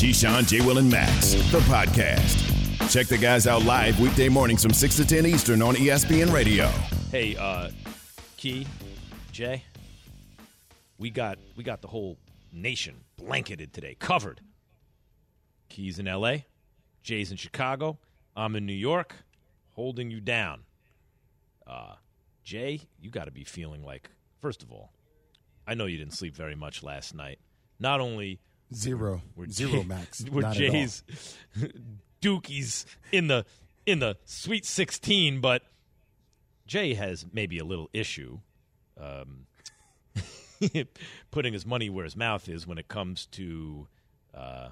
Keyshawn, J. Will, and Max, the podcast. Check the guys out live weekday mornings from 6 to 10 Eastern on ESPN Radio. Hey, uh, Key, Jay, we got we got the whole nation blanketed today, covered. Key's in L.A., Jay's in Chicago, I'm in New York, holding you down. Uh, Jay, you got to be feeling like, first of all, I know you didn't sleep very much last night. Not only Zero. were Zero Jay- max. Were Not. Jay's dookies in the in the Sweet 16, but Jay has maybe a little issue um, putting his money where his mouth is when it comes to uh,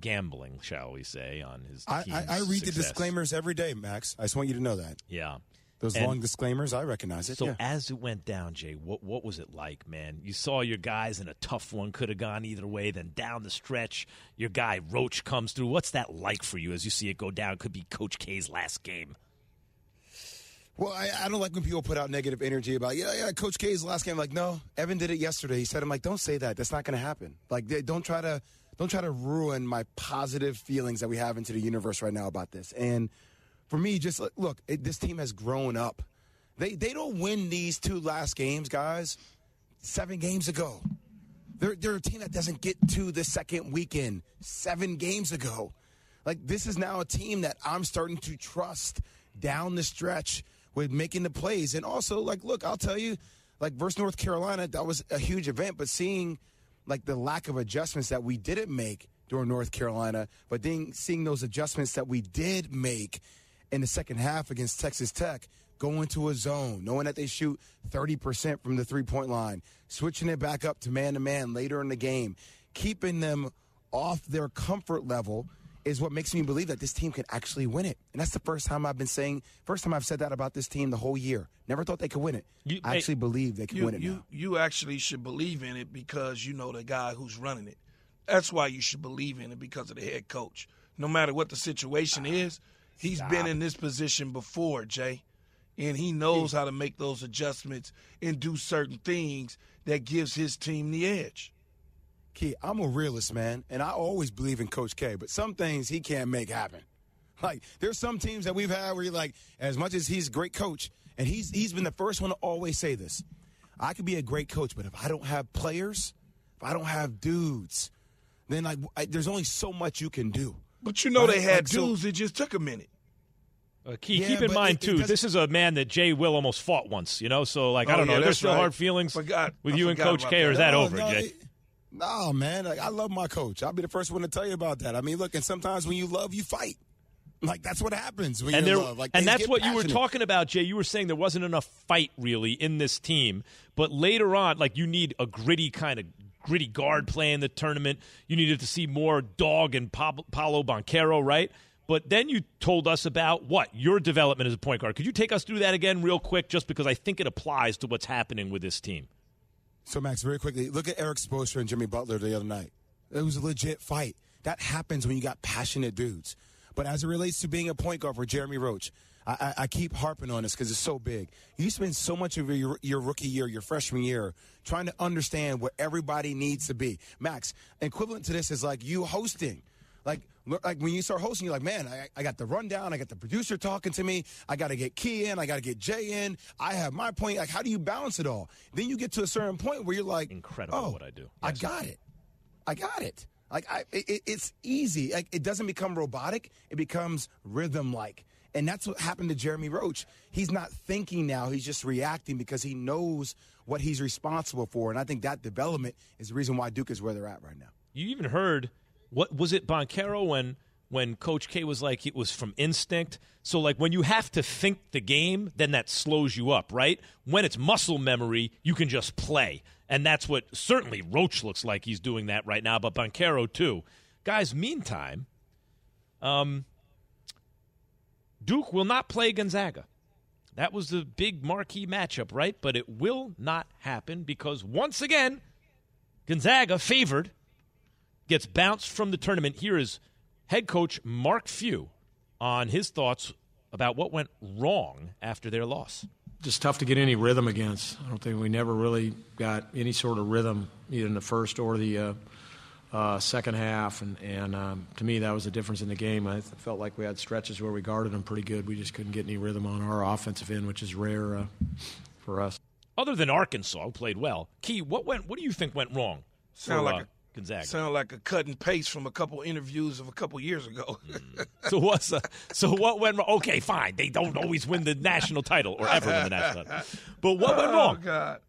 gambling, shall we say, on his. I, I, I read the disclaimers every day, Max. I just want you to know that. Yeah. Those And- long disclaimers, I recognize it. So yeah. as it went down, Jay, what what was it like, man? You saw your guys in a tough one, could have gone either way. Then down the stretch, your guy Roach comes through. What's that like for you as you see it go down? Could be Coach K's last game. Well, I, I don't like when people put out negative energy about, yeah, yeah, Coach K's last game. Like, no, Evan did it yesterday. He said, I'm like, don't say that. That's not going to happen. Like, they- don't try to don't try to ruin my positive feelings that we have into the universe right now about this. And for me, just look, it, this team has grown up. They they don't win these two last games, guys. Seven games ago. They're, they're a team that doesn't get to the second weekend seven games ago. Like, this is now a team that I'm starting to trust down the stretch with making the plays. And also, like, look, I'll tell you, like, versus North Carolina, that was a huge event, but seeing, like, the lack of adjustments that we didn't make during North Carolina, but then seeing those adjustments that we did make in the second half against Texas Tech, going to a zone, knowing that they shoot 30% from the three point line, switching it back up to man to man later in the game, keeping them off their comfort level is what makes me believe that this team can actually win it. And that's the first time I've been saying, first time I've said that about this team the whole year. Never thought they could win it. You- I hey, actually believe they can you, win it you, now. you actually should believe in it because you know the guy who's running it. That's why you should believe in it because of the head coach. No matter what the situation is, he's been in this position before, Jay. And he knows how to make those adjustments and do certain things that gives his team the edge. Key, I'm a realist, man, and I always believe in Coach K, but some things he can't make happen. Like, there's some teams that we've had where you're like, as much as he's a great coach, and he's he's been the first one to always say this. I could be a great coach, but if I don't have players, if I don't have dudes, then like I, there's only so much you can do. But you know Right, they had like, so- dudes. It just took a minute. Uh, Key, Yeah, keep in mind it- it too, doesn't- this is a man that Jay Will almost fought once. You know, so like I Oh, don't know, there's still right. hard feelings Forgot- with I you and Coach about K, or is that. that No, over, no, Jay? it- No, man. Like, I love my coach. I'll be the first one to tell you about that. I mean, look, and sometimes when you love, you fight. Like that's what happens when and you there, love. Like, and that's get what you were talking about, Jay. You were saying there wasn't enough fight really in this team, but later on, like you need a gritty kind of gritty guard play in the tournament. You needed to see more dog and Pablo, Paolo Banchero, right? But then you told us about what your development as a point guard. Could you take us through that again, real quick, just because I think it applies to what's happening with this team? So, Max, very quickly, look at Erik Spoelstra and Jimmy Butler the other night. It was a legit fight. That happens when you got passionate dudes. But as it relates to being a point guard for Jeremy Roach, I, I, I keep harping on this because it's so big. You spend so much of your, your rookie year, your freshman year, trying to understand what everybody needs to be. Max, equivalent to this is like you hosting. Like, like when you start hosting, you're like, man, I, I got the rundown. I got the producer talking to me. I got to get Key in. I got to get Jay in. I have my point. Like, how do you balance it all? Then you get to a certain point where you're like, Incredible oh, what I do. I got it. I got it. Like I, it, it's easy. Like it doesn't become robotic. It becomes rhythm like. And that's what happened to Jeremy Roach. He's not thinking now. He's just reacting because he knows what he's responsible for. And I think that development is the reason why Duke is where they're at right now. You even heard what was it Banchero when when Coach K was like it was from instinct. So like when you have to think the game, then that slows you up, right? When it's muscle memory, you can just play. And that's what certainly Roach looks like he's doing that right now, but Banchero too. Guys, meantime, um, Duke will not play Gonzaga. That was the big marquee matchup, right? But it will not happen because once again, Gonzaga, favored, gets bounced from the tournament. Here is head coach Mark Few on his thoughts about what went wrong after their loss. Just tough to get any rhythm against. I don't think we never really got any sort of rhythm either in the first or the uh, uh, second half, and, and um, to me that was the difference in the game. I felt like we had stretches where we guarded them pretty good. We just couldn't get any rhythm on our offensive end, which is rare uh, for us. Other than Arkansas, who played well, Key, what went? What do you think went wrong? Sound for, like uh, a Gonzaga. Sound like a cut and paste from a couple interviews of a couple years ago. so what's uh, so what went wrong? Okay, fine. They don't always win the national title or ever win the national title. But what went wrong? Oh God,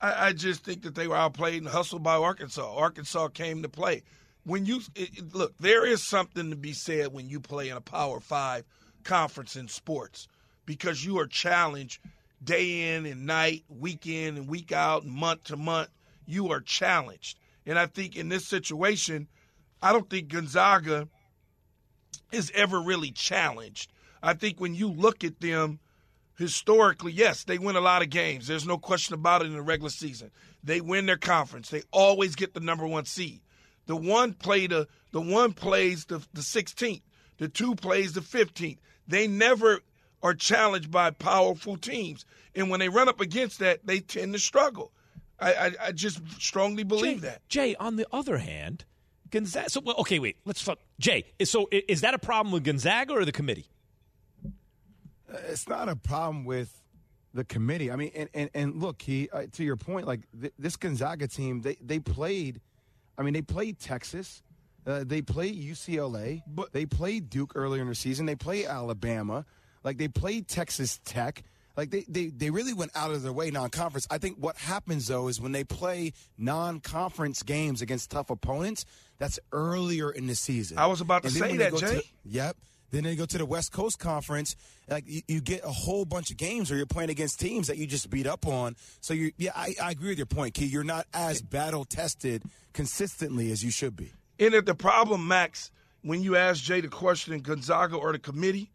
I, I just think that they were outplayed and hustled by Arkansas. Arkansas came to play. When you it, it- look, there is something to be said when you play in a Power Five conference in sports because you are challenged day in and night, week in and week out, month to month. You are challenged, and I think in this situation, I don't think Gonzaga is ever really challenged. I think when you look at them historically, yes, they win a lot of games. There's no question about it in the regular season. They win their conference. They always get the number one seed. The one play the the one plays the the 16th. The two plays the 15th. They never are challenged by powerful teams, and when they run up against that, they tend to struggle. I I, I just strongly believe Jay, that. Jay, on the other hand, Gonzaga. So well, okay, wait. Let's fuck. Jay, so is that a problem with Gonzaga or the committee? It's not a problem with the committee. I mean, and, and, and look, he uh, to your point, like th- this Gonzaga team, they they played. I mean, they played Texas, uh, they played UCLA, But- they played Duke earlier in the season. They played Alabama, like they played Texas Tech. Like they, they, they really went out of their way non-conference. I think what happens though is when they play non-conference games against tough opponents, that's earlier in the season. I was about to say that, go to Jay. Yep. Then they go to the West Coast Conference. Like you, you get a whole bunch of games where you're playing against teams that you just beat up on. So you, yeah, I, I agree with your point, Key. You're not as battle tested consistently as you should be. And if the problem, Max, when you ask Jay the question in Gonzaga or the committee,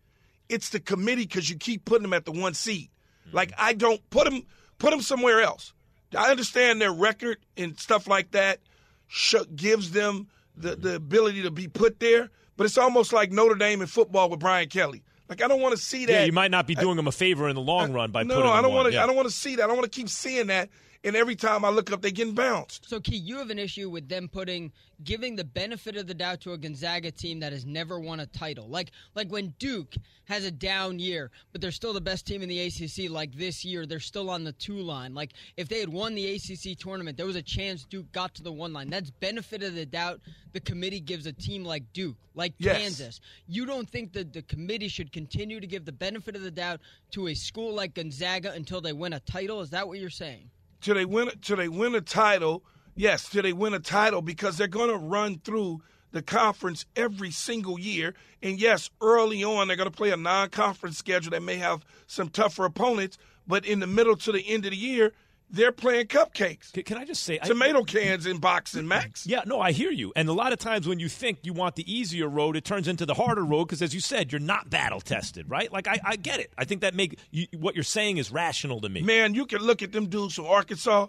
it's the committee because you keep putting them at the one seed. Mm-hmm. Like I don't put them put them somewhere else. I understand their record and stuff like that sh- gives them the, the ability to be put there, but it's almost like Notre Dame in football with Brian Kelly. Like I don't want to see that. Yeah, you might not be doing them a favor in the long run by no, putting I don't want to. Yeah. I don't want to see that. I don't want to keep seeing that. And every time I look up, they getting bounced. So, Key, you have an issue with them putting, giving the benefit of the doubt to a Gonzaga team that has never won a title. Like, like when Duke has a down year, but they're still the best team in the ACC. Like this year, they're still on the two line. Like if they had won the ACC tournament, there was a chance Duke got to the one line. That's benefit of the doubt the committee gives a team like Duke, like Yes. Kansas. You don't think that the committee should continue to give the benefit of the doubt to a school like Gonzaga until they win a title? Is that what you're saying? Till they win till they win a title. Yes, till they win a title because they're going to run through the conference every single year. And yes, early on they're going to play a non-conference schedule that may have some tougher opponents, but in the middle to the end of the year, they're playing cupcakes, Can, can I just say, I- tomato cans in boxing, Max. Yeah, no, I hear you. And a lot of times when you think you want the easier road, it turns into the harder road because, as you said, you're not battle tested, right? Like I, I get it. I think that make you, what you're saying is rational to me. Man, you can look at them dudes from Arkansas,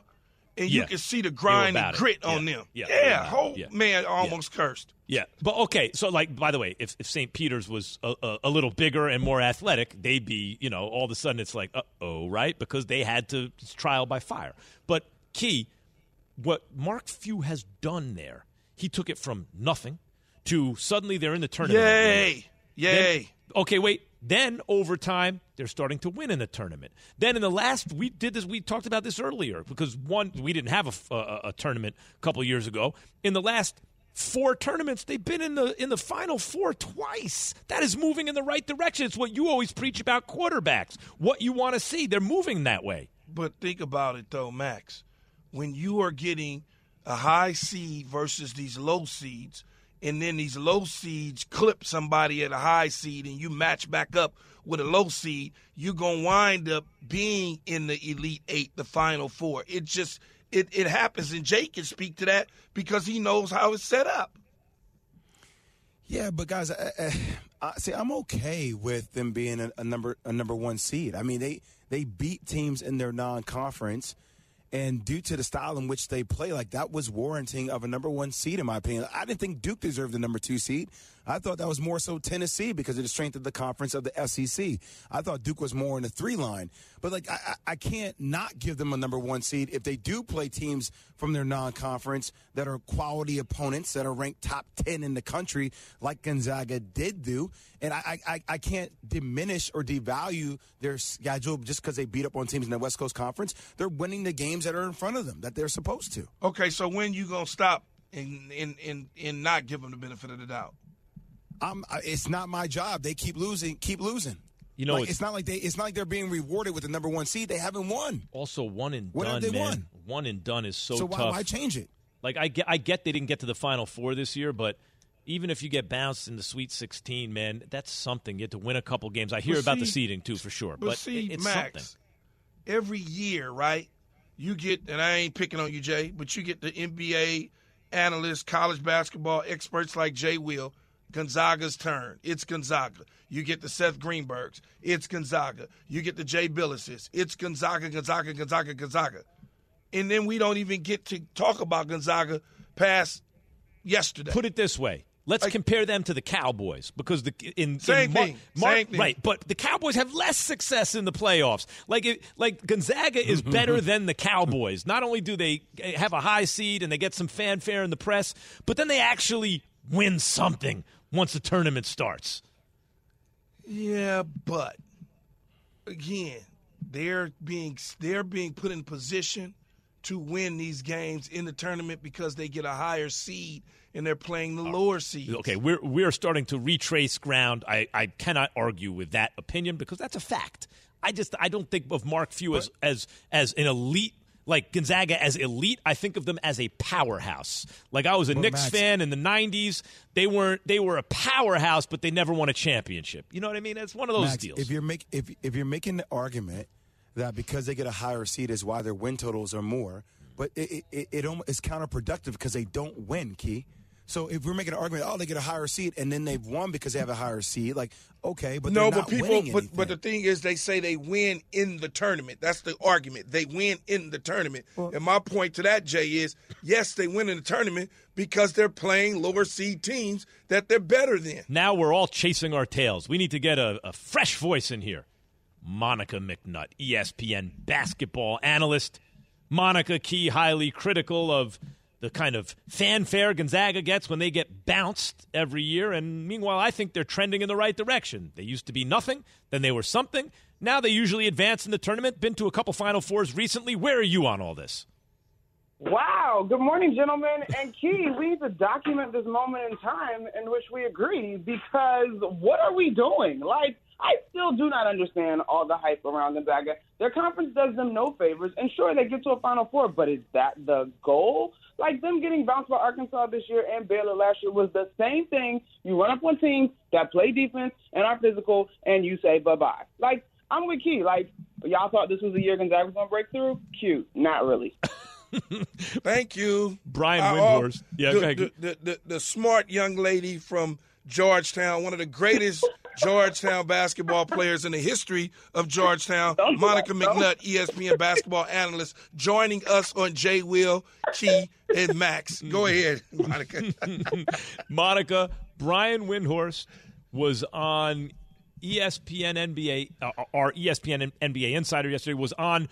and you can see the grind and it. grit Yeah. on them. Yeah, yeah, whole Yeah. man almost cursed. Yeah, but okay. So, like, by the way, if, if St. Peter's was a, a, a little bigger and more athletic, they'd be, you know, all of a sudden it's like, uh oh, right? Because they had to trial by fire. But key, what Mark Few has done there, he took it from nothing to suddenly they're in the tournament. Yay, yay. Then- okay, wait. Then over time, they're starting to win in the tournament. Then in the last, we did this. We talked about this earlier because one, we didn't have a tournament a couple years ago. In the last four tournaments, they've been in the in the final four twice. That is moving in the right direction. It's what you always preach about quarterbacks. What you want to see, they're moving that way. But think about it though, Max. When you are getting a high seed versus these low seeds, and then these low seeds clip somebody at a high seed and you match back up with a low seed, you're gonna wind up being in the elite eight, the final four. It just it, it happens, and Jake can speak to that because he knows how it's set up. Yeah, but guys, I, I, I, see, I'm okay with them being a, a, number a number one seed. I mean, they they beat teams in their non-conference, and due to the style in which they play, like that was warranting of a number one seed, in my opinion. I didn't think Duke deserved the number two seed. I thought that was more so Tennessee because of the strength of the conference of the SEC. I thought Duke was more in the three line. But like I, I can't not give them a number one seed if they do play teams from their non-conference that are quality opponents that are ranked top ten in the country, like Gonzaga did do. And I I, I can't diminish or devalue their schedule just because they beat up on teams in the West Coast Conference. They're winning the games that are in front of them that they're supposed to. Okay, so when you gonna stop and and and, and not give them the benefit of the doubt? I'm, it's not my job. They keep losing, keep losing. You know, like, it's, it's, not like they. It's not like they're being rewarded with the number one seed. They haven't won. Also, one and what done, have they man. Won? One and done is so, so tough. why, why change it? Like I get, I get they didn't get to the final four this year, but even if you get bounced in the Sweet 16, man, that's something. You have to win a couple games. I hear But about see- the seeding too, for sure. But, But, see, it- it's Max, something. every year, right? You get, and I ain't picking on you, Jay, but you get the NBA analysts, college basketball experts like Jay Will. Gonzaga's turn. It's Gonzaga. You get the Seth Greenbergs. It's Gonzaga. You get the Jay Bilases. It's Gonzaga, Gonzaga, Gonzaga, Gonzaga. And then we don't even get to talk about Gonzaga past yesterday. Put it this way. Let's Like- compare them to the Cowboys because the in Same in Mar- thing, Mar- same thing. right, but the Cowboys have less success in the playoffs. Like it, like Gonzaga is better than the Cowboys. Not only do they have a high seed and they get some fanfare in the press, but then they actually win something once the tournament starts. Yeah, but again, they're being they're being put in position to win these games in the tournament because they get a higher seed and they're playing the uh, lower seed. Okay, we're we're starting to retrace ground. I, I cannot argue with that opinion because that's a fact. I just I don't think of Mark Few as as as an elite like Gonzaga as elite. I think of them as a powerhouse. Like I was a Knicks Max- fan in the '90s. They weren't they were a powerhouse, but they never won a championship. You know what I mean? It's one of those Max, deals. If you're make if if you're making the argument that because they get a higher seed is why their win totals are more, but it it, it, it is counterproductive because they don't win. Key. So if we're making an argument, oh, they get a higher seed and then they've won because they have a higher seed, like okay, but no, they're but not people, winning but but the thing is, they say they win in the tournament. That's the argument. They win in the tournament. and my point to that, Jay, is yes, they win in the tournament because they're playing lower seed teams that they're better than. now we're all chasing our tails. We need to get a, a fresh voice in here. Monica McNutt, ESPN basketball analyst. Monica Key, highly critical of the kind of fanfare Gonzaga gets when they get bounced every year. And meanwhile, I think they're trending in the right direction. They used to be nothing, then they were something. Now they usually advance in the tournament. Been to a couple Final Fours recently. Where are you on all this? Wow. Good morning, gentlemen. And Key, we need to document this moment in time in which we agree because what are we doing? Like, I still do not understand all the hype around Gonzaga. Their conference does them no favors, and sure, they get to a Final Four, but is that the goal? Like, them getting bounced by Arkansas this year and Baylor last year was the same thing. You run up on teams that play defense and are physical, and you say bye-bye. Like, I'm with Key. Like, y'all thought this was the year Gonzaga was going to break through? Cute. Not really. Thank you, Brian Uh, Windhorst. Yeah, the, go ahead. the, the, the, the smart young lady from Georgetown, one of the greatest Georgetown basketball players in the history of Georgetown, Don't Monica that. McNutt, ESPN basketball analyst, joining us on J. Will, Key, and Max. Go ahead, Monica. Monica, Brian Windhorst was on ESPN NBA, uh, our ESPN NBA insider yesterday was on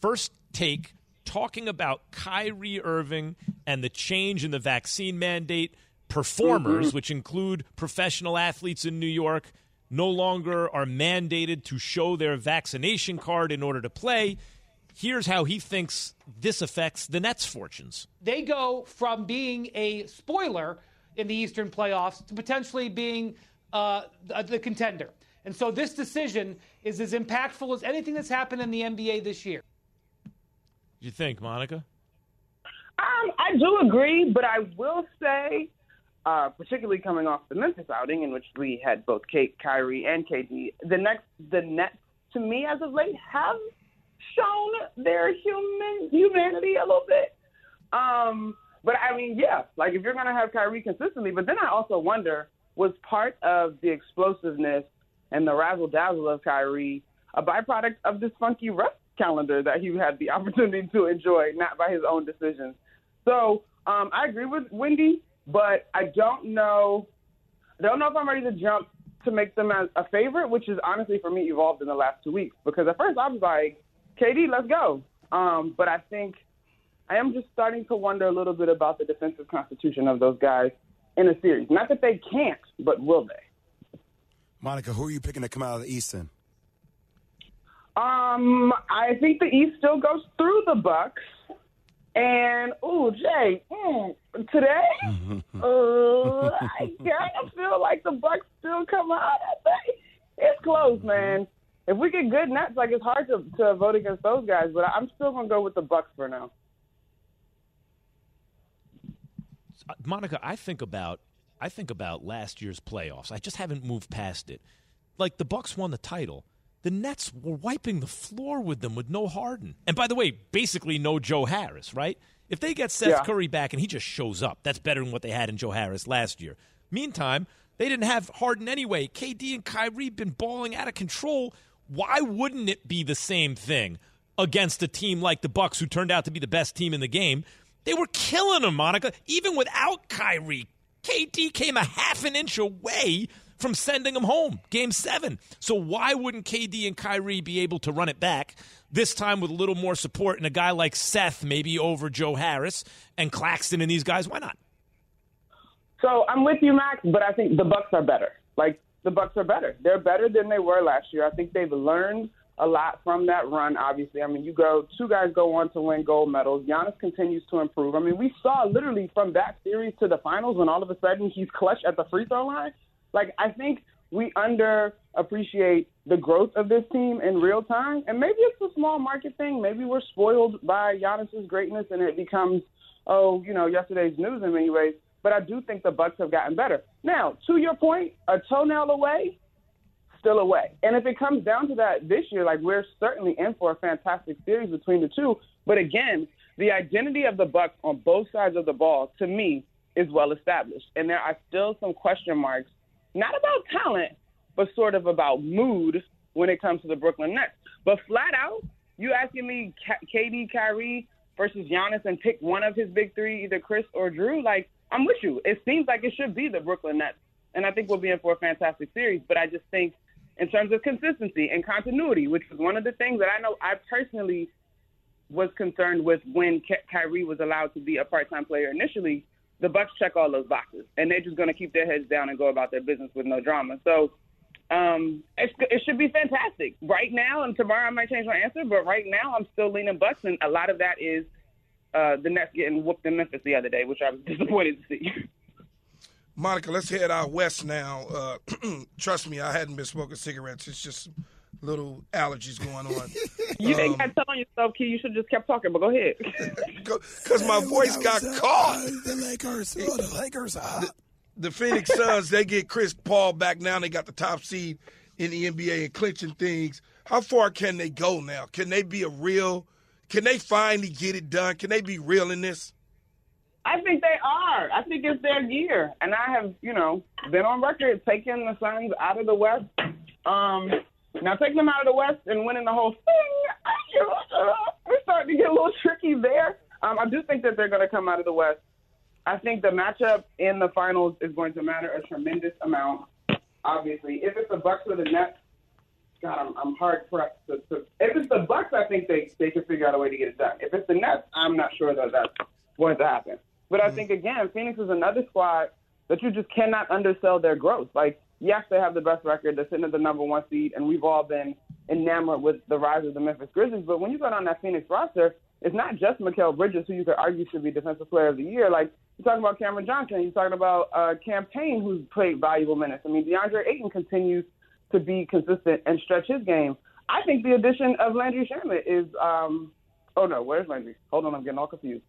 First Take talking about Kyrie Irving and the change in the vaccine mandate. Performers, which include professional athletes in New York, no longer are mandated to show their vaccination card in order to play. Here's how he thinks this affects the Nets' fortunes. they go from being a spoiler in the Eastern playoffs to potentially being uh, the, the contender. And so this decision is as impactful as anything that's happened in the NBA this year. Do you think, Monica? Um, I do agree, but I will say, uh, particularly coming off the Memphis outing, in which we had both Kate, Kyrie, and KD, the next, the Nets, to me, as of late, have shown their human humanity a little bit. Um, but I mean, yeah, like if you're gonna have Kyrie consistently, but then I also wonder was part of the explosiveness and the razzle dazzle of Kyrie a byproduct of this funky rest calendar that he had the opportunity to enjoy, not by his own decisions. So um, I agree with Windy, but I don't know. I don't know if I'm ready to jump to make them as a favorite, which is honestly for me evolved in the last two weeks. Because at first I was like, KD, let's go. Um, but I think I am just starting to wonder a little bit about the defensive constitution of those guys in a series. Not that they can't, but will they? Monica, who are you picking to come out of the East then? Um, I think the East still goes through the Bucks. And oh, Jay, mm, today, uh, I kind of feel like the Bucks still come out. I think it's close, man. If we get good Nets, like it's hard to, to vote against those guys, but I'm still gonna go with the Bucks for now. Uh, Monica, I think about I think about last year's playoffs. I just haven't moved past it. Like the Bucks won the title. The Nets were wiping the floor with them with no Harden. And by the way, basically no Joe Harris, right? If they get Seth Yeah. Curry back and he just shows up, that's better than what they had in Joe Harris last year. Meantime, they didn't have Harden anyway. KD and Kyrie been balling out of control. Why wouldn't it be the same thing against a team like the Bucks, who turned out to be the best team in the game? They were killing them, Monica. Even without Kyrie, KD came a half an inch away from sending them home, game seven. So why wouldn't KD and Kyrie be able to run it back this time with a little more support and a guy like Seth, maybe over Joe Harris and Claxton and these guys? Why not? So I'm with you, Max, but I think the Bucks are better. Like the Bucks are better. They're better than they were last year. I think they've learned a lot from that run. Obviously, I mean, you go two guys go on to win gold medals. Giannis continues to improve. I mean, we saw literally from that series to the finals when all of a sudden he's clutch at the free throw line. Like I think we underappreciate the growth of this team in real time, and maybe it's a small market thing. Maybe we're spoiled by Giannis's greatness, and it becomes oh, you know, yesterday's news in many ways. But I do think the Bucks have gotten better. Now, to your point, a toenail away, still away. And if it comes down to that this year, like we're certainly in for a fantastic series between the two. But again, the identity of the Bucks on both sides of the ball, to me, is well established. And there are still some question marks, not about talent, but sort of about mood when it comes to the Brooklyn Nets. But flat out, you asking me KD, Kyrie versus Giannis and pick one of his big three, either Khris or Jrue, like I'm with you. It seems like it should be the Brooklyn Nets, and I think we'll be in for a fantastic series. But I just think, in terms of consistency and continuity, which was one of the things that I know I personally was concerned with when Ky- Kyrie was allowed to be a part-time player initially. The Bucks check all those boxes, and they're just going to keep their heads down and go about their business with no drama. So um, it should be fantastic. Right now, and tomorrow I might change my answer, but right now I'm still leaning Bucks, and a lot of that is uh, the Nets getting whooped in Memphis the other day, which I was disappointed to see. Monica, let's head out west now. Uh, trust me, I hadn't been smoking cigarettes. It's just little allergies going on. You Um, ain't got to tell on yourself, Key. You should just kept talking, but go ahead. Because my voice got caught. The Lakers. Oh, the Lakers. Ah. The Phoenix Suns, they get Chris Paul back now. They got the top seed in the NBA and clinching things. How far can they go now? Can they be a real? Can they finally get it done? Can they be real in this? I think they are. I think it's their year, and I have, you know, been on record taking the Suns out of the West. Um, now taking them out of the West and winning the whole thing, I, we're starting to get a little tricky there. Um, I do think that they're going to come out of the West. I think the matchup in the finals is going to matter a tremendous amount. Obviously, if it's the Bucks or the Nets, God, I'm, I'm hard pressed to, to. If it's the Bucks, I think they they can figure out a way to get it done. If it's the Nets, I'm not sure that that's going to happen. But I think again, Phoenix is another squad that you just cannot undersell their growth. Like, yes, they have the best record. They're sitting at the number one seed, and we've all been enamored with the rise of the Memphis Grizzlies. But when you go down that Phoenix roster, it's not just Mikal Bridges, who you could argue should be Defensive Player of the Year. Like, you're talking about Cameron Johnson. You're talking about uh, Cam Payne, who's played valuable minutes. I mean, DeAndre Ayton continues to be consistent and stretch his game. I think the addition of Landry Shamet is. Um, oh no, where's Landry? Hold on, I'm getting all confused.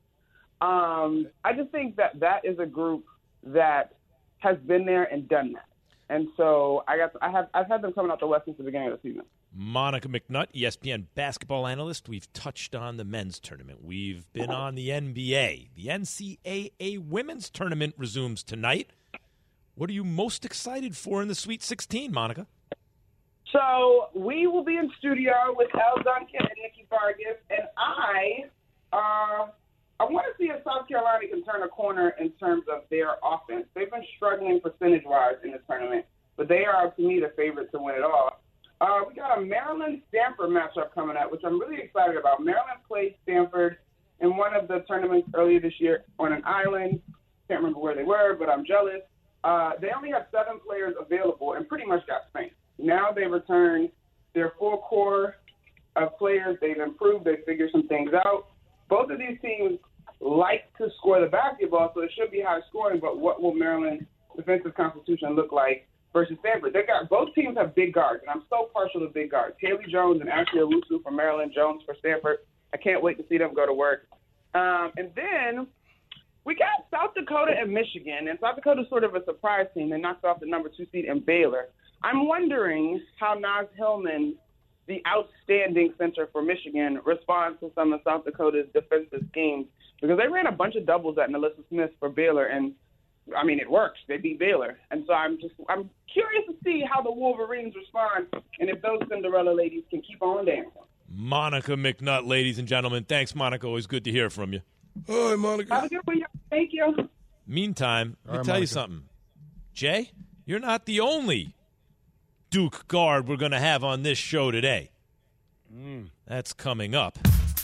Um, I just think that that is a group that has been there and done that, and so I got I have I've had them coming out the West since the beginning of the season. Monica McNutt, ESPN basketball analyst. We've touched on the men's tournament. We've been on the NBA. The NCAA women's tournament resumes tonight. What are you most excited for in the Sweet 16, Monica? So we will be in studio with Elle Duncan and Nikki Fargas, and I, uh, I want to see if South Carolina can turn a corner in terms of their offense. They've been struggling percentage-wise in the tournament, but they are, to me, the favorite to win it all. Uh, we got a Maryland Stanford matchup coming up, which I'm really excited about. Maryland played Stanford in one of the tournaments earlier this year on an island. Can't remember where they were, but I'm jealous. Uh, they only had seven players available and pretty much got spanked. Now they return their full core of players. They've improved. They figured some things out. Both of these teams like to score the basketball, so it should be high scoring. But what will Maryland's defensive constitution look like versus Stanford? They got both teams have big guards, and I'm so partial to big guards. Haley Jones and Ashley Owusu for Maryland, Jones for Stanford. I can't wait to see them go to work. Um, and then we got South Dakota and Michigan, and South Dakota is sort of a surprise team. They knocked off the number two seed in Baylor. I'm wondering how Naz Hillmon, the outstanding center for Michigan, responds to some of South Dakota's defensive schemes because they ran a bunch of doubles at NaLyssa Smith for Baylor, and I mean it works. They beat Baylor, and so I'm just I'm curious to see how the Wolverines respond and if those Cinderella ladies can keep on dancing. Monica McNutt, ladies and gentlemen. Thanks, Monica. Always good to hear from you. Hi, Monica. Have a good one. y'all. Thank you. Meantime, let me right, tell you something. Jay, you're not the only Duke guard we're going to have on this show today. Mm. That's coming up.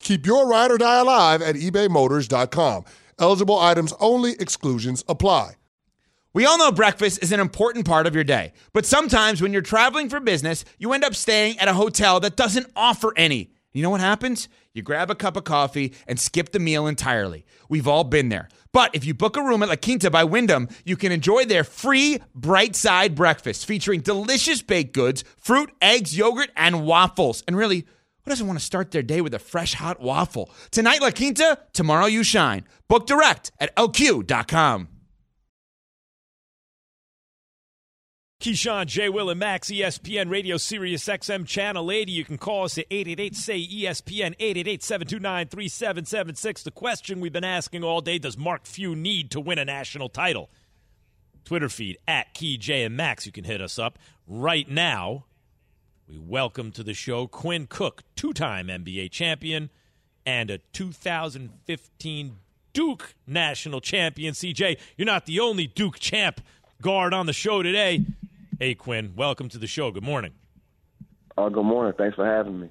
Keep your ride or die alive at ebaymotors.com. Eligible items only, exclusions apply. We all know breakfast is an important part of your day, but sometimes when you're traveling for business, you end up staying at a hotel that doesn't offer any. You know what happens? You grab a cup of coffee and skip the meal entirely. We've all been there. But if you book a room at La Quinta by Wyndham, you can enjoy their free bright side breakfast featuring delicious baked goods, fruit, eggs, yogurt, and waffles. And really, doesn't want to start their day with a fresh hot waffle? Tonight, La Quinta, tomorrow, you shine. Book direct at lq.com. Keyshawn, J. Will, and Max, ESPN Radio Sirius XM Channel 80. You can call us at 888 say E ESPN 888 729 3776. The question we've been asking all day Does Mark Few need to win a national title? Twitter feed at Key J and Max. You can hit us up right now. We welcome to the show Quinn Cook, two time NBA champion and a 2015 Duke national champion. CJ, you're not the only Duke champ guard on the show today. Hey, Quinn, welcome to the show. Good morning. Uh, good morning. Thanks for having me.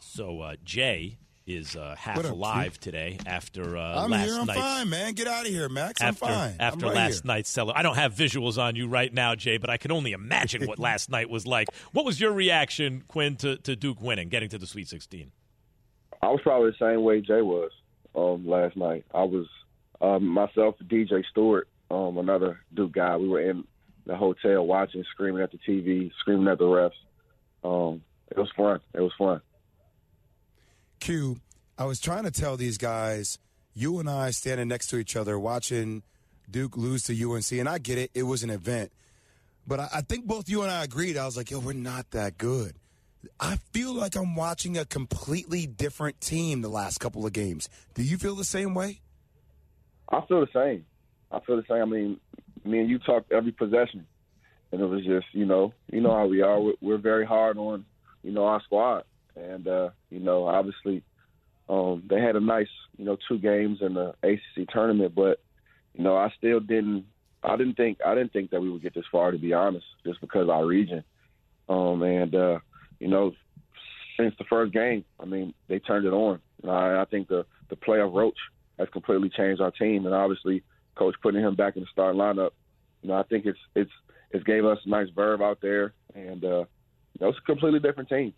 So, uh, Jay is uh, half up, alive Q? today after uh, I'm last here. I'm night's fine, man. Get out of here, Max. after I'm fine. after I'm right last here. night's cellar. I don't have visuals on you right now, Jay, but I can only imagine what last night was like. What was your reaction, Quinn, to, to Duke winning, getting to the Sweet 16? I was probably the same way Jay was um, last night. I was um, myself, DJ Stewart, um, another Duke guy. We were in the hotel watching, screaming at the TV, screaming at the refs. Um, it was fun. It was fun. Q, I was trying to tell these guys, you and I standing next to each other watching Duke lose to UNC, and I get it, it was an event. But I, I think both you and I agreed. I was like, yo, we're not that good. I feel like I'm watching a completely different team the last couple of games. Do you feel the same way? I feel the same. I feel the same. I mean, me and you talked every possession, and it was just, you know, you know how we are. We're, we're very hard on, you know, our squad, and uh, you know, obviously, Um, they had a nice, you know, two games in the ACC tournament, but you know, I still didn't. I didn't think I didn't think that we would get this far, to be honest, just because of our region. Um, and uh, you know, since the first game, I mean, they turned it on. I, I think the the play of Roach has completely changed our team, and obviously, coach putting him back in the starting lineup. You know, I think it's it's it's gave us a nice verve out there, and uh, you know, it's a completely different team.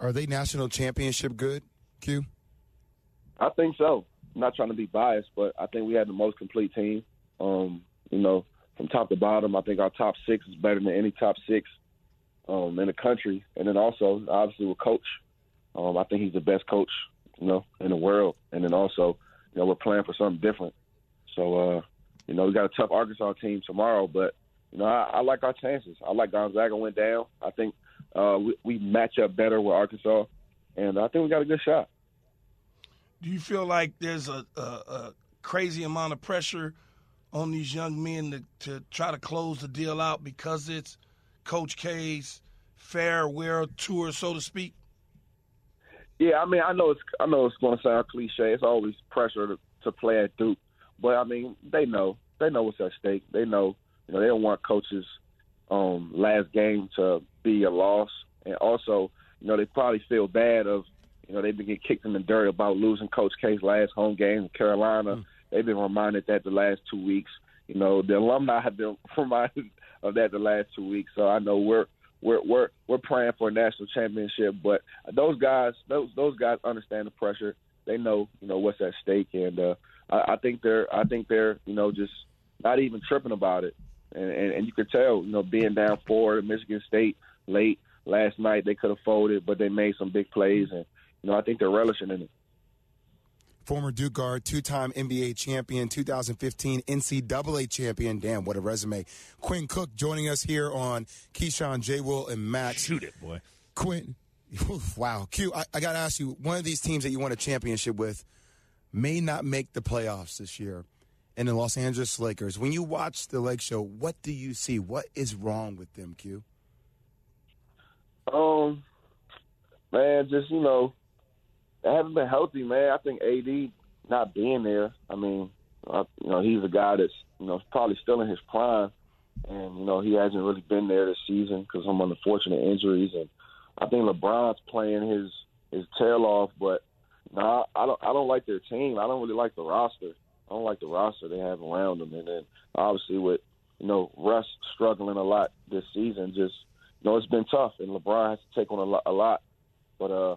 Are they national championship good, Q? I think so. I'm not trying to be biased, but I think we had the most complete team. Um, you know, from top to bottom, I think our top six is better than any top six um, in the country. And then also, obviously, with coach, um, I think he's the best coach, you know, in the world. And then also, you know, we're playing for something different. So, uh, you know, we got a tough Arkansas team tomorrow, but you know, I, I like our chances. I like Gonzaga went down. I think uh, we, we match up better with Arkansas, and I think we got a good shot. Do you feel like there's a, a, a crazy amount of pressure on these young men to, to try to close the deal out because it's Coach K's farewell tour, so to speak? Yeah, I mean, I know it's I know it's going to sound cliche. It's always pressure to, to play at Duke, but I mean, they know they know what's at stake. They know you know they don't want coaches um, last game to be a loss, and also you know they probably feel bad of you know they've been getting kicked in the dirt about losing Coach K's last home game in Carolina. Mm. They've been reminded that the last two weeks. You know the alumni have been reminded of that the last two weeks. So I know we're we're we're we're praying for a national championship, but those guys those those guys understand the pressure. They know you know what's at stake, and uh, I, I think they're I think they're you know just not even tripping about it and, and, and you could tell, you know, being down four at Michigan State late last night, they could have folded, but they made some big plays, and you know, I think they're relishing in it. Former Duke guard, two-time NBA champion, 2015 NCAA champion. Damn, what a resume! Quinn Cook joining us here on Keyshawn, J. Will, and Max. Shoot it, boy. Quinn, wow. Q, I, I got to ask you, one of these teams that you won a championship with may not make the playoffs this year and the Los Angeles Lakers. When you watch the Lake Show, what do you see? What is wrong with them, Q? Um, man, just you know, they haven't been healthy, man. I think AD not being there. I mean, uh, you know, he's a guy that's you know probably still in his prime, and you know he hasn't really been there this season because some unfortunate injuries, and I think LeBron's playing his his tail off, but. No, I don't. I don't like their team. I don't really like the roster. I don't like the roster they have around them. And then obviously with you know Russ struggling a lot this season, just you know it's been tough, and LeBron has to take on a lot. A lot. But uh,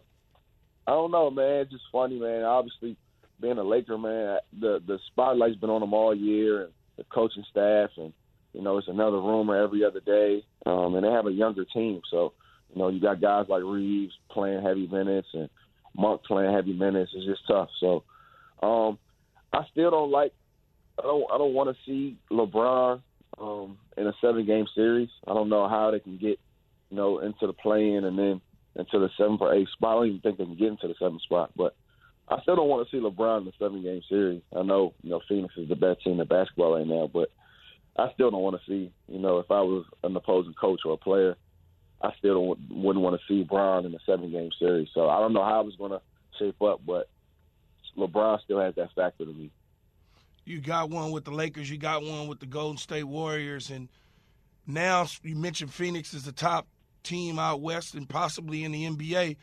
I don't know, man. It's just funny, man. Obviously, being a Laker, man, the the spotlight's been on them all year, and the coaching staff, and you know it's another rumor every other day. Um, and they have a younger team, so you know you got guys like Reaves playing heavy minutes and Monk playing heavy minutes. It's just tough. So. Um, I still don't like. I don't. I don't want to see LeBron um, in a seven game series. I don't know how they can get, you know, into the play-in and then into the seventh or eighth spot. I don't even think they can get into the seventh spot. But I still don't want to see LeBron in a seven game series. I know, you know, Phoenix is the best team in basketball right now, but I still don't want to see, you know, if I was an opposing coach or a player, I still don't, wouldn't want to see Bron in a seven game series. So I don't know how it's going to shape up, but LeBron still has that factor to me. You got one with the Lakers, you got one with the Golden State Warriors, and now you mentioned Phoenix is the top team out west and possibly in the NBA.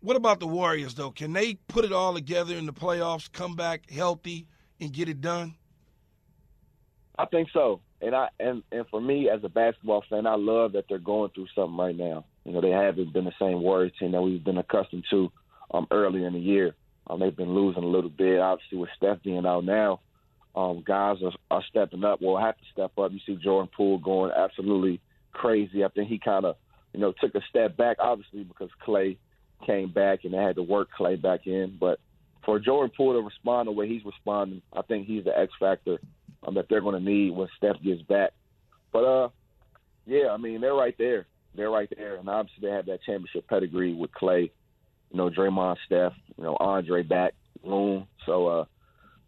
What about the Warriors though? Can they put it all together in the playoffs, come back healthy, and get it done? I think so. And I and and for me as a basketball fan, I love that they're going through something right now. You know, they haven't been the same Warriors team that we've been accustomed to um, earlier in the year. Um, they've been losing a little bit. Obviously, with Steph being out now, um, guys are, are stepping up. Well, have to step up. You see Jordan Poole going absolutely crazy. I think he kind of, you know, took a step back, obviously because Klay came back and they had to work Klay back in. But for Jordan Poole to respond the way he's responding, I think he's the X factor um, that they're going to need when Steph gets back. But uh, yeah, I mean they're right there. They're right there, and obviously they have that championship pedigree with Klay you know, Draymond, Steph, you know, Andre back, Loon. So, uh,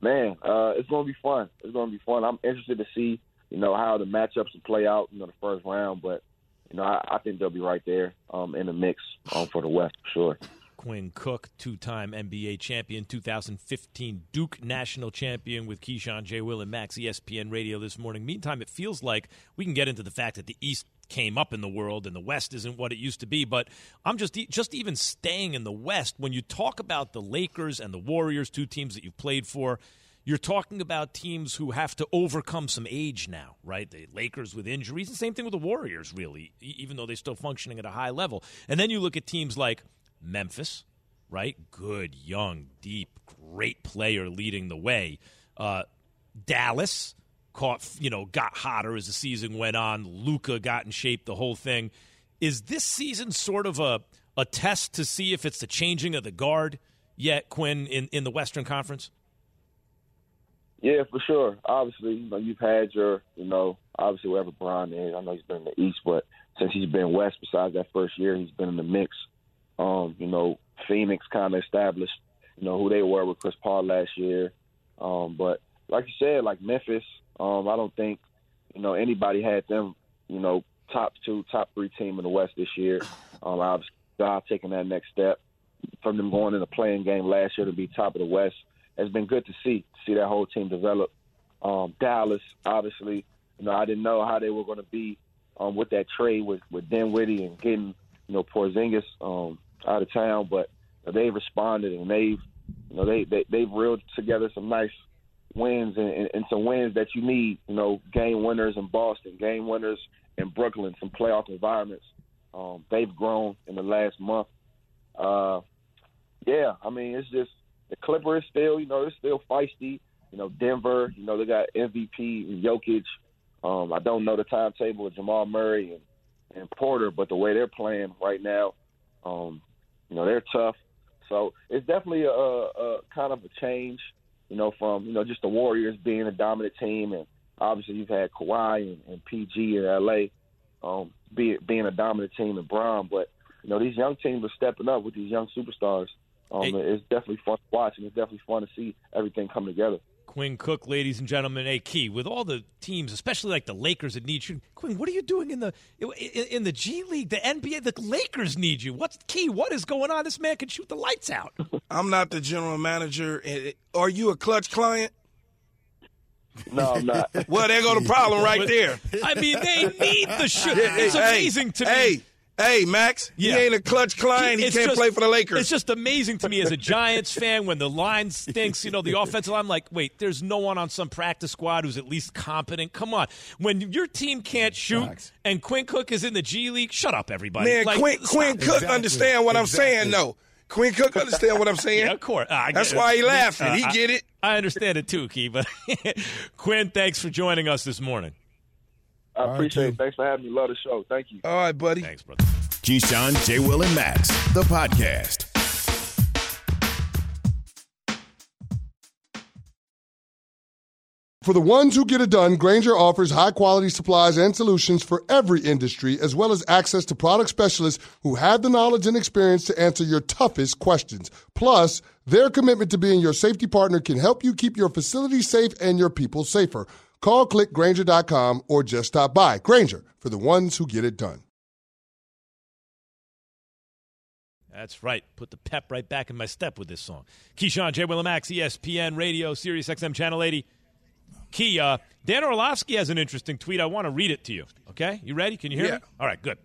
man, uh, it's going to be fun. It's going to be fun. I'm interested to see, you know, how the matchups will play out, you know, the first round. But, you know, I, I think they'll be right there um, in the mix um, for the West for sure. Quinn Cook, two time NBA champion, 2015 Duke national champion with Keyshawn, J. Will, and Max, ESPN Radio this morning. Meantime, it feels like we can get into the fact that the East came up in the world and the West isn't what it used to be. But I'm just just even staying in the West. When you talk about the Lakers and the Warriors, two teams that you've played for, you're talking about teams who have to overcome some age now, right? The Lakers with injuries, the same thing with the Warriors, really, even though they're still functioning at a high level. And then you look at teams like Memphis, right? Good, young, deep, great player leading the way. Uh, Dallas caught, you know, got hotter as the season went on. Luka got in shape, the whole thing. Is this season sort of a a test to see if it's the changing of the guard yet, Quinn, in, in the Western Conference? Yeah, for sure. Obviously, you know, you've had your, you know, obviously wherever Bron is. I know he's been in the East, but since he's been West, besides that first year, he's been in the mix. Um, you know, Phoenix kind of established, you know, who they were with Chris Paul last year. Um, but like you said, like Memphis, um, I don't think, you know, anybody had them, you know, top two, top three team in the West this year. Um, obviously, God taking that next step from them going in the play-in game last year to be top of the West has been good to see, see that whole team develop. Um, Dallas, obviously, you know, I didn't know how they were going to be um, with that trade with with Dinwiddie and getting, you know, Porzingis um, out of town, but they've responded and they've, you know, they, they they've reeled together some nice wins and, and, and some wins that you need. You know, game winners in Boston, game winners in Brooklyn, some playoff environments. Um, they've grown in the last month. Uh, yeah, I mean, it's just the Clippers still, you know, they're still feisty. You know, Denver, you know, they got MVP and Jokic. Um, I don't know the timetable of Jamal Murray and, and Porter, but the way they're playing right now, um, you know, they're tough. So it's definitely a, a kind of a change, you know, from you know just the Warriors being a dominant team, and obviously you've had Kawhi and, and PG in LA, um, be, being a dominant team in Bron, but you know these young teams are stepping up with these young superstars. Um, hey. It's definitely fun to watch, and it's definitely fun to see everything come together. Quinn Cook, ladies and gentlemen, a key with all the teams, especially like the Lakers that need you. Quinn, what are you doing in the in, in the G League, the NBA? The Lakers need you. What's key? What is going on? This man can shoot the lights out. I'm not the general manager. Are you a Klutch client? No, I'm not. well, there go the problem right there. I mean, they need the shoot. It's amazing hey, to me. Hey, Hey, Max, yeah. he ain't a Klutch client. He it's can't just, play for the Lakers. It's just amazing to me as a Giants fan when the line stinks, you know, the offensive line. I'm like, wait, there's no one on some practice squad who's at least competent. Come on. When your team can't shoot Max. and Quinn Cook is in the G League, shut up, everybody. Man, like, Quinn, Quinn Cook exactly. understand what exactly. I'm saying, though. Quinn Cook understand what I'm saying. yeah, of course. That's it. why he laughing. Uh, he get it. I understand it too, Key. But Quinn, thanks for joining us this morning. I appreciate it. Thanks for having me. Love the show. Thank you. All right, buddy. Thanks, brother. Keyshawn, J. Will, and Max, the podcast. For the ones who get it done, Grainger offers high quality supplies and solutions for every industry, as well as access to product specialists who have the knowledge and experience to answer your toughest questions. Plus, their commitment to being your safety partner can help you keep your facility safe and your people safer. Call clickgrainger.com or just stop by. Grainger for the ones who get it done. That's right. Put the pep right back in my step with this song. Keyshawn, J. Max, ESPN Radio, Sirius XM Channel 80. Key, uh, Dan Orlovsky has an interesting tweet. I want to read it to you. Okay? You ready? Can you hear yeah. me? All right, good.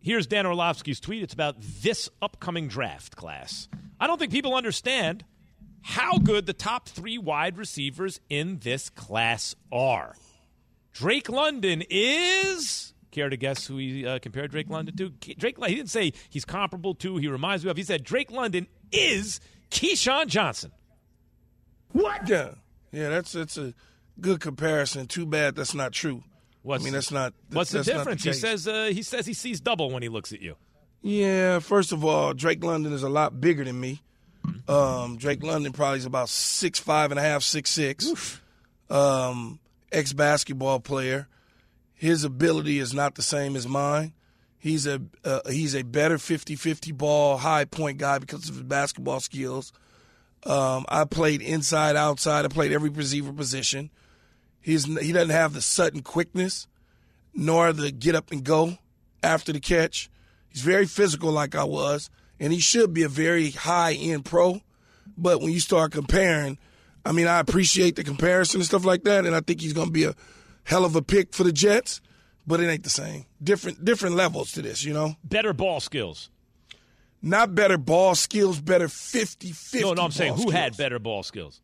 Here's Dan Orlovsky's tweet. It's about this upcoming draft class. I don't think people understand – how good the top three wide receivers in this class are. Drake London is. Care to guess who he uh, compared Drake London to? Drake. He didn't say he's comparable to. He reminds me of. He said Drake London is Keyshawn Johnson. What? Yeah, yeah. That's that's a good comparison. Too bad that's not true. What's, I mean, that's not. That's, what's the difference? The he says uh, he says he sees double when he looks at you. Yeah. First of all, Drake London is a lot bigger than me. Um, Drake London probably is about six five and a half, six six. Um, Ex basketball player. His ability is not the same as mine. He's a uh, he's a better 50-50 ball high point guy because of his basketball skills. Um, I played inside, outside. I played every receiver position. He's he doesn't have the sudden quickness, nor the get up and go after the catch. He's very physical, like I was and he should be a very high end pro. But when you start comparing, I mean, I appreciate the comparison and stuff like that, and I think he's going to be a hell of a pick for the Jets. But it ain't the same. Different different levels to this, you know. Better ball skills. Not better ball skills, better 50-50 No, no, I'm saying who skills. had better ball skills.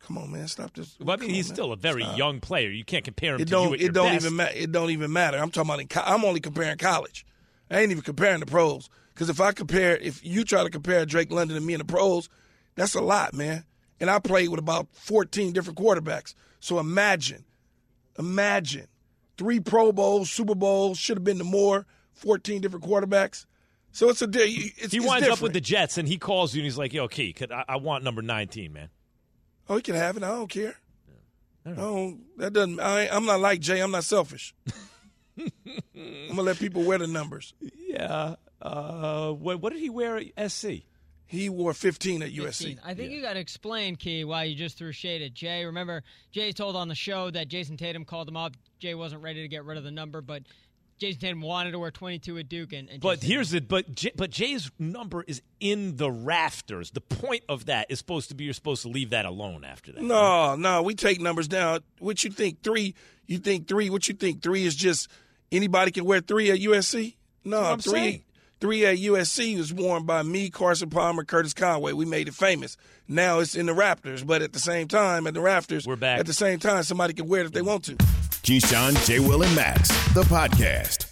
Come on, man, stop this. Well, I mean, Come he's on, man. still a very Stop. young player. You can't compare him It don't. you at It don't best. even matter. It don't even matter. I'm talking about. In co- I'm only comparing college. I ain't even comparing the pros. Because if I compare, if you try to compare Drake London and me in the pros, that's a lot, man. And I played with about 14 different quarterbacks. So imagine, imagine, three Pro Bowls, Super Bowls, should have been the more, 14 different quarterbacks. So it's a. It's, he it's winds up with the Jets, and he calls you, and he's like, "Yo, Key, could, I, I want number 19, man." Oh, he can have it. I don't care. I don't, that doesn't. I, I'm not like Jay. I'm not selfish. I'm gonna let people wear the numbers. Yeah. Uh, what, what did he wear at SC? He wore 15 at 15. USC. I think you got to explain, Key, why you just threw shade at Jay. Remember, Jay told on the show that Jayson Tatum called him up. Jay wasn't ready to get rid of the number, but Jayson Tatum wanted to wear 22 at Duke. And, and But Jason here's it. But J, but Jay's number is in the rafters. The point of that is supposed to be you're supposed to leave that alone after that. No, no, we take numbers down. What you think three? You think three? What you think three is just anybody can wear three at USC? No, I'm three. saying. Three at USC was worn by me, Carson Palmer, Curtis Conway. We made it famous. Now it's in the rafters, but at the same time, at the rafters, We're back. At the same time, somebody can wear it if they want to. Keyshawn, J. Will, and Max, the podcast.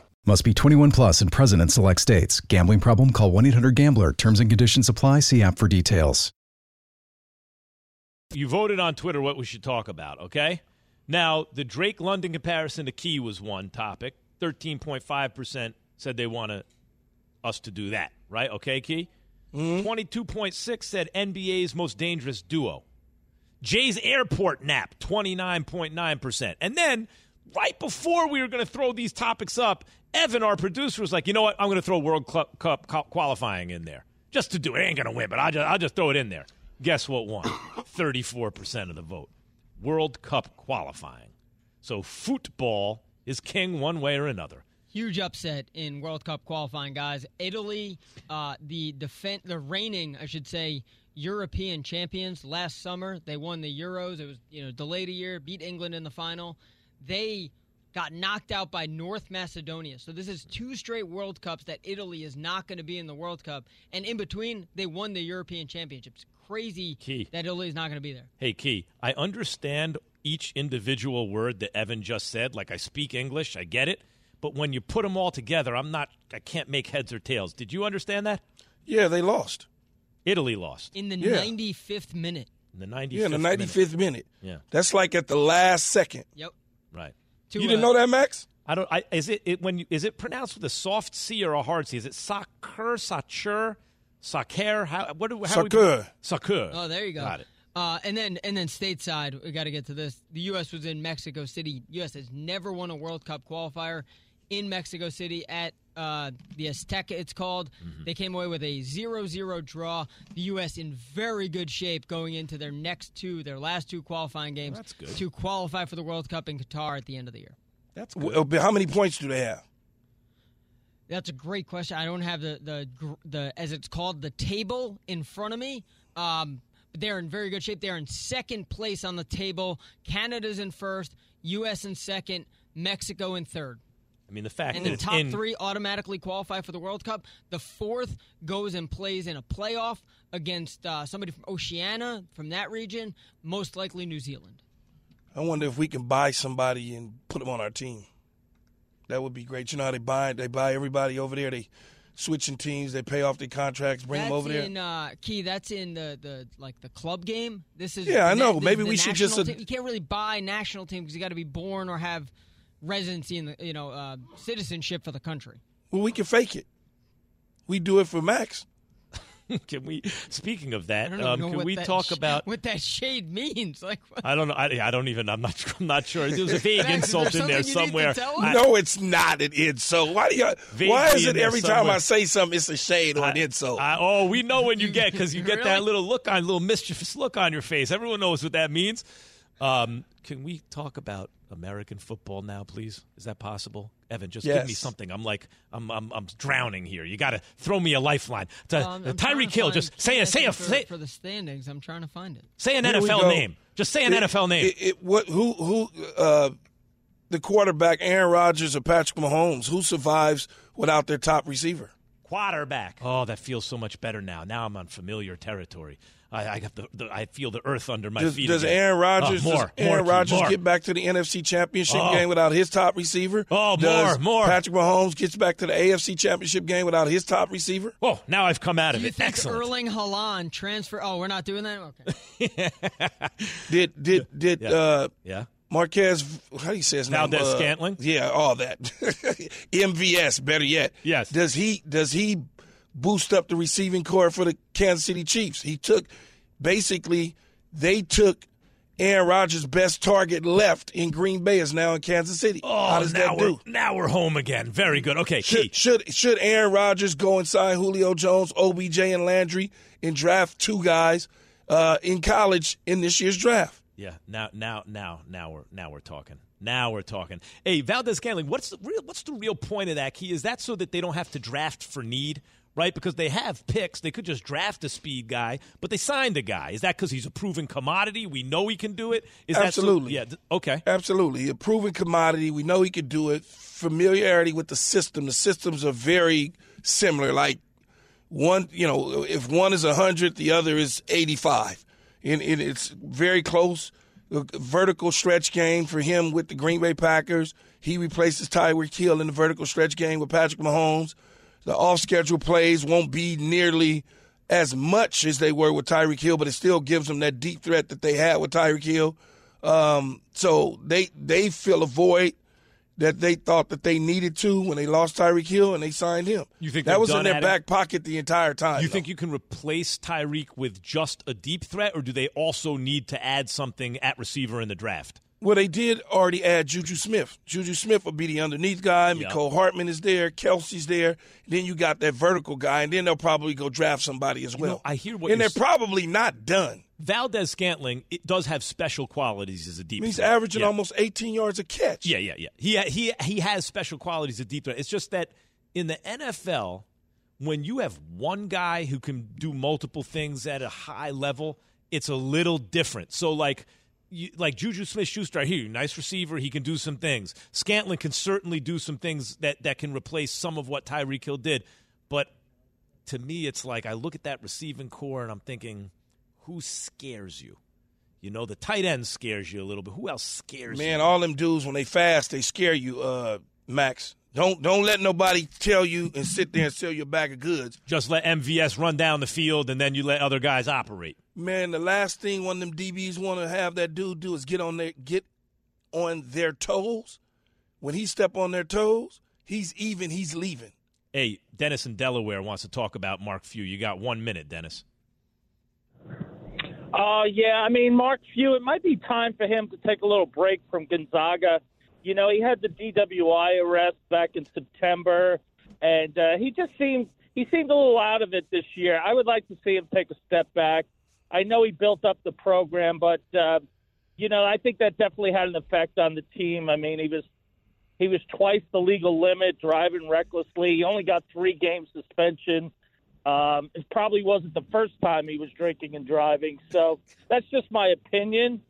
Must be 21 plus and present in select states. Gambling problem? Call 1 800 Gambler. Terms and conditions apply. See app for details. You voted on Twitter what we should talk about, okay? Now, the Drake London comparison to Key was one topic. 13.5% said they want to, us to do that, right? Okay, Key? Mm-hmm. 22.6 said NBA's most dangerous duo. Jay's airport nap, 29.9%. And then, right before we were going to throw these topics up, Evan, our producer, was like, you know what? I'm going to throw World Cup, Cup qualifying in there just to do it. Ain't going to win, but I'll just, I'll just throw it in there. Guess what won? 34% of the vote. World Cup qualifying. So football is king one way or another. Huge upset in World Cup qualifying, guys. Italy, uh, the defend, the reigning, I should say, European champions last summer. They won the Euros. It was you know delayed a year, beat England in the final. They got knocked out by North Macedonia. So this is two straight World Cups that Italy is not going to be in the World Cup, and in between they won the European Championships. Crazy Key. that Italy is not going to be there. Hey, Key, I understand each individual word that Evan just said. Like, I speak English, I get it. But when you put them all together, I'm not, I can't make heads or tails. Did you understand that? Yeah, they lost. Italy lost In the Yeah. 95th minute. in the 95th Yeah, in the minute. 95th minute. Yeah, That's like at the last second. Yep. Right. To, You didn't uh, know that, Max? I don't. I, is it, it when you, is it pronounced with a soft C or a hard C? Is it soccer, soccer, soccer? How what do how Soccer. Soccer. Oh, there you go. Got it. Uh, and then and then stateside, we got to get to this. The U.S. was in Mexico City. U.S. has never won a World Cup qualifier in Mexico City at uh, the Azteca. It's called. Mm-hmm. They came away with a 0-0 draw. The U.S. in very good shape going into their next two, their last two qualifying games That's good. to qualify for the World Cup in Qatar at the end of the year. That's W- uh, How many points do they have? That's a great question. I don't have the the the as it's called the table in front of me. Um, but they're in very good shape. They're in second place on the table. Canada's in first. U.S. in second. Mexico in third. I mean, the fact And that the top in three automatically qualify for the World Cup. The fourth goes and plays in a playoff against uh, somebody from Oceania, from that region, most likely New Zealand. I wonder if we can buy somebody and put them on our team. That would be great. You know how they buy they buy everybody over there. They switching teams. They pay off their contracts, bring that's them over there. uh, Key. That's in the, the like the club game. This is Yeah, I know. this Maybe we should just. You can't really buy national team because you got to be born or have residency and you know uh, citizenship for the country. Well, we can fake it. We do it for Max. can we? Speaking of that, um, can we that talk sh- about? what that shade means. Like, what? I don't know. I, I don't even. I'm not. I'm not sure. There's a vague Max, is there insult in there something you need to somewhere. I- no, it's not an insult. Why do you? Why is it every time somewhere. I say something, it's a shade or an insult? I- oh, we know when you get because you get that little look on, little mischievous look on your face. Everyone knows what that means. Um, can we talk about American football now, please? Is that possible, Evan? Just give me something. I'm like, I'm, I'm, I'm drowning here. You got to throw me a lifeline. To, Well, I'm- I'm trying Tyreek to Hill, find just say a, say a, for, say, for the standings. I'm trying to find it. say an Here NFL name. Just say an It- NFL name. It, it, what? Who? Who? Uh, the quarterback, Aaron Rodgers or Patrick Mahomes? Who survives without their top receiver? quarterback. Oh, that feels so much better now. Now I'm on familiar territory. I, I got the, the I feel the earth under my Does, feet. does again. Aaron Rodgers? Oh, more, does Aaron Rodgers more. get back to the NFC Championship Oh. game without his top receiver? Oh, does more, more. Patrick Mahomes gets back to the AFC Championship game without his top receiver? Oh, now I've come out Do of you it. think Excellent. Erling Haaland transfer? Oh, we're not doing that. Okay. Did did did Yeah. uh, yeah. Marquez? How do you say his name? Valdez Uh, Scantling? Yeah, all that. MVS, better yet. Yes. Does he does he boost up the receiving corps for the Kansas City Chiefs? He took basically they took Aaron Rodgers' best target left in Green Bay is now in Kansas City. Oh, How does now that we're do? now we're home again. Very good. Okay, Key. Should, should should Aaron Rodgers go and sign Julio Jones, OBJ, and Landry and draft two guys uh, in college in this year's draft? Yeah. Now, now, now, now we're now we're talking. Now we're talking. Hey, Valdes-Scantling, what's the real what's the real point of that key? Is that so that they don't have to draft for need, right? Because they have picks, they could just draft a speed guy, but they signed a guy. Is that because he's a proven commodity? We know he can do it. Is Absolutely. That so, yeah. Okay. Absolutely. A proven commodity. We know he can do it. Familiarity with the system. The systems are very similar. Like one, you know, if one is 100, the other is 85. And, and it's very close. A vertical stretch game for him with the Green Bay Packers. He replaces Tyreek Hill in the vertical stretch game with Patrick Mahomes. The off schedule plays won't be nearly as much as they were with Tyreek Hill, but it still gives them that deep threat that they had with Tyreek Hill. Um, so they they fill a void that they thought that they needed to when they lost Tyreek Hill and they signed him. You think that was in their back pocket the entire time? You though. think you can replace Tyreek with just a deep threat, or do they also need to add something at receiver in the draft? Well, they did already add Juju Smith. Juju Smith will be the underneath guy. Yeah. Mecole Hardman is there. Kelce's there. Then you got that vertical guy, and then they'll probably go draft somebody as well. know, I hear what and they're probably not done. Valdes-Scantling it does have special qualities as a deep. He's averaging Yeah. almost 18 yards a catch. Yeah, yeah, yeah. He he he has special qualities as a deep threat. It's just that in the NFL, when you have one guy who can do multiple things at a high level, it's a little different. So like. You, like Juju Smith Schuster here, nice receiver. He can do some things. Scantling can certainly do some things that, that can replace some of what Tyreek Hill did. But to me, it's like I look at that receiving corps and I'm thinking, who scares you? You know, the tight end scares you a little bit. Who else scares you? Man, all them dudes when they fast, they scare you, uh, Max. Don't don't let nobody tell you and sit there and sell your bag of goods. Just let MVS run down the field and then you let other guys operate. Man, the last thing one of them DBs want to have that dude do is get on their get on their toes. When he step on their toes, he's even. He's leaving. Hey, Dennis in Delaware wants to talk about Mark Few. You got one minute, Dennis. Uh, yeah, I mean, Mark Few, it might be time for him to take a little break from Gonzaga. You know, he had the DWI arrest back in September, and uh, he just seemed he seemed a little out of it this year. I would like to see him take a step back. I know he built up the program, but uh, you know, I think that definitely had an effect on the team. I mean, he was he was twice the legal limit, driving recklessly. He only got three game suspension. Um, it probably wasn't the first time he was drinking and driving. So that's just my opinion.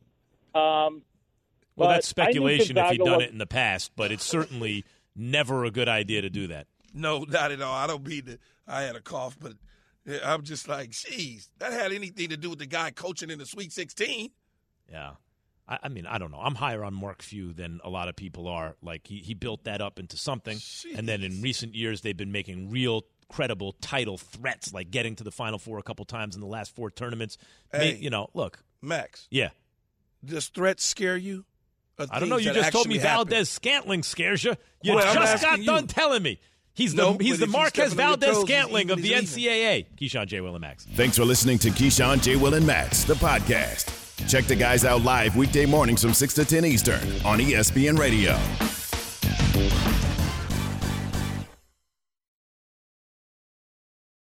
Um, Well, but that's speculation if he'd Gonzaga done was- it in the past, but it's certainly never a good idea to do that. No, not at all. I don't mean to. I had a cough, but I'm just like, geez, that had anything to do with the guy coaching in the Sweet 16. Yeah. I, I mean, I don't know. I'm higher on Mark Few than a lot of people are. Like, he, he built that up into something. And then in recent years, they've been making real credible title threats, like getting to the Final Four a couple times in the last four tournaments. Ma- Hey. you know, look. Max, Yeah. does threats scare you? Of I don't know. You just told me actually happen. Valdes-Scantling scares you. You Well, just got done you. telling me. He's No, the he's the Marquez stepping on your Valdez toes, he's Scantling of the he's NCAA. Keyshawn J. Will and Max. Thanks for listening to Keyshawn, J. Will, and Max, the podcast. Check the guys out live weekday mornings from 6 to 10 Eastern on ESPN Radio.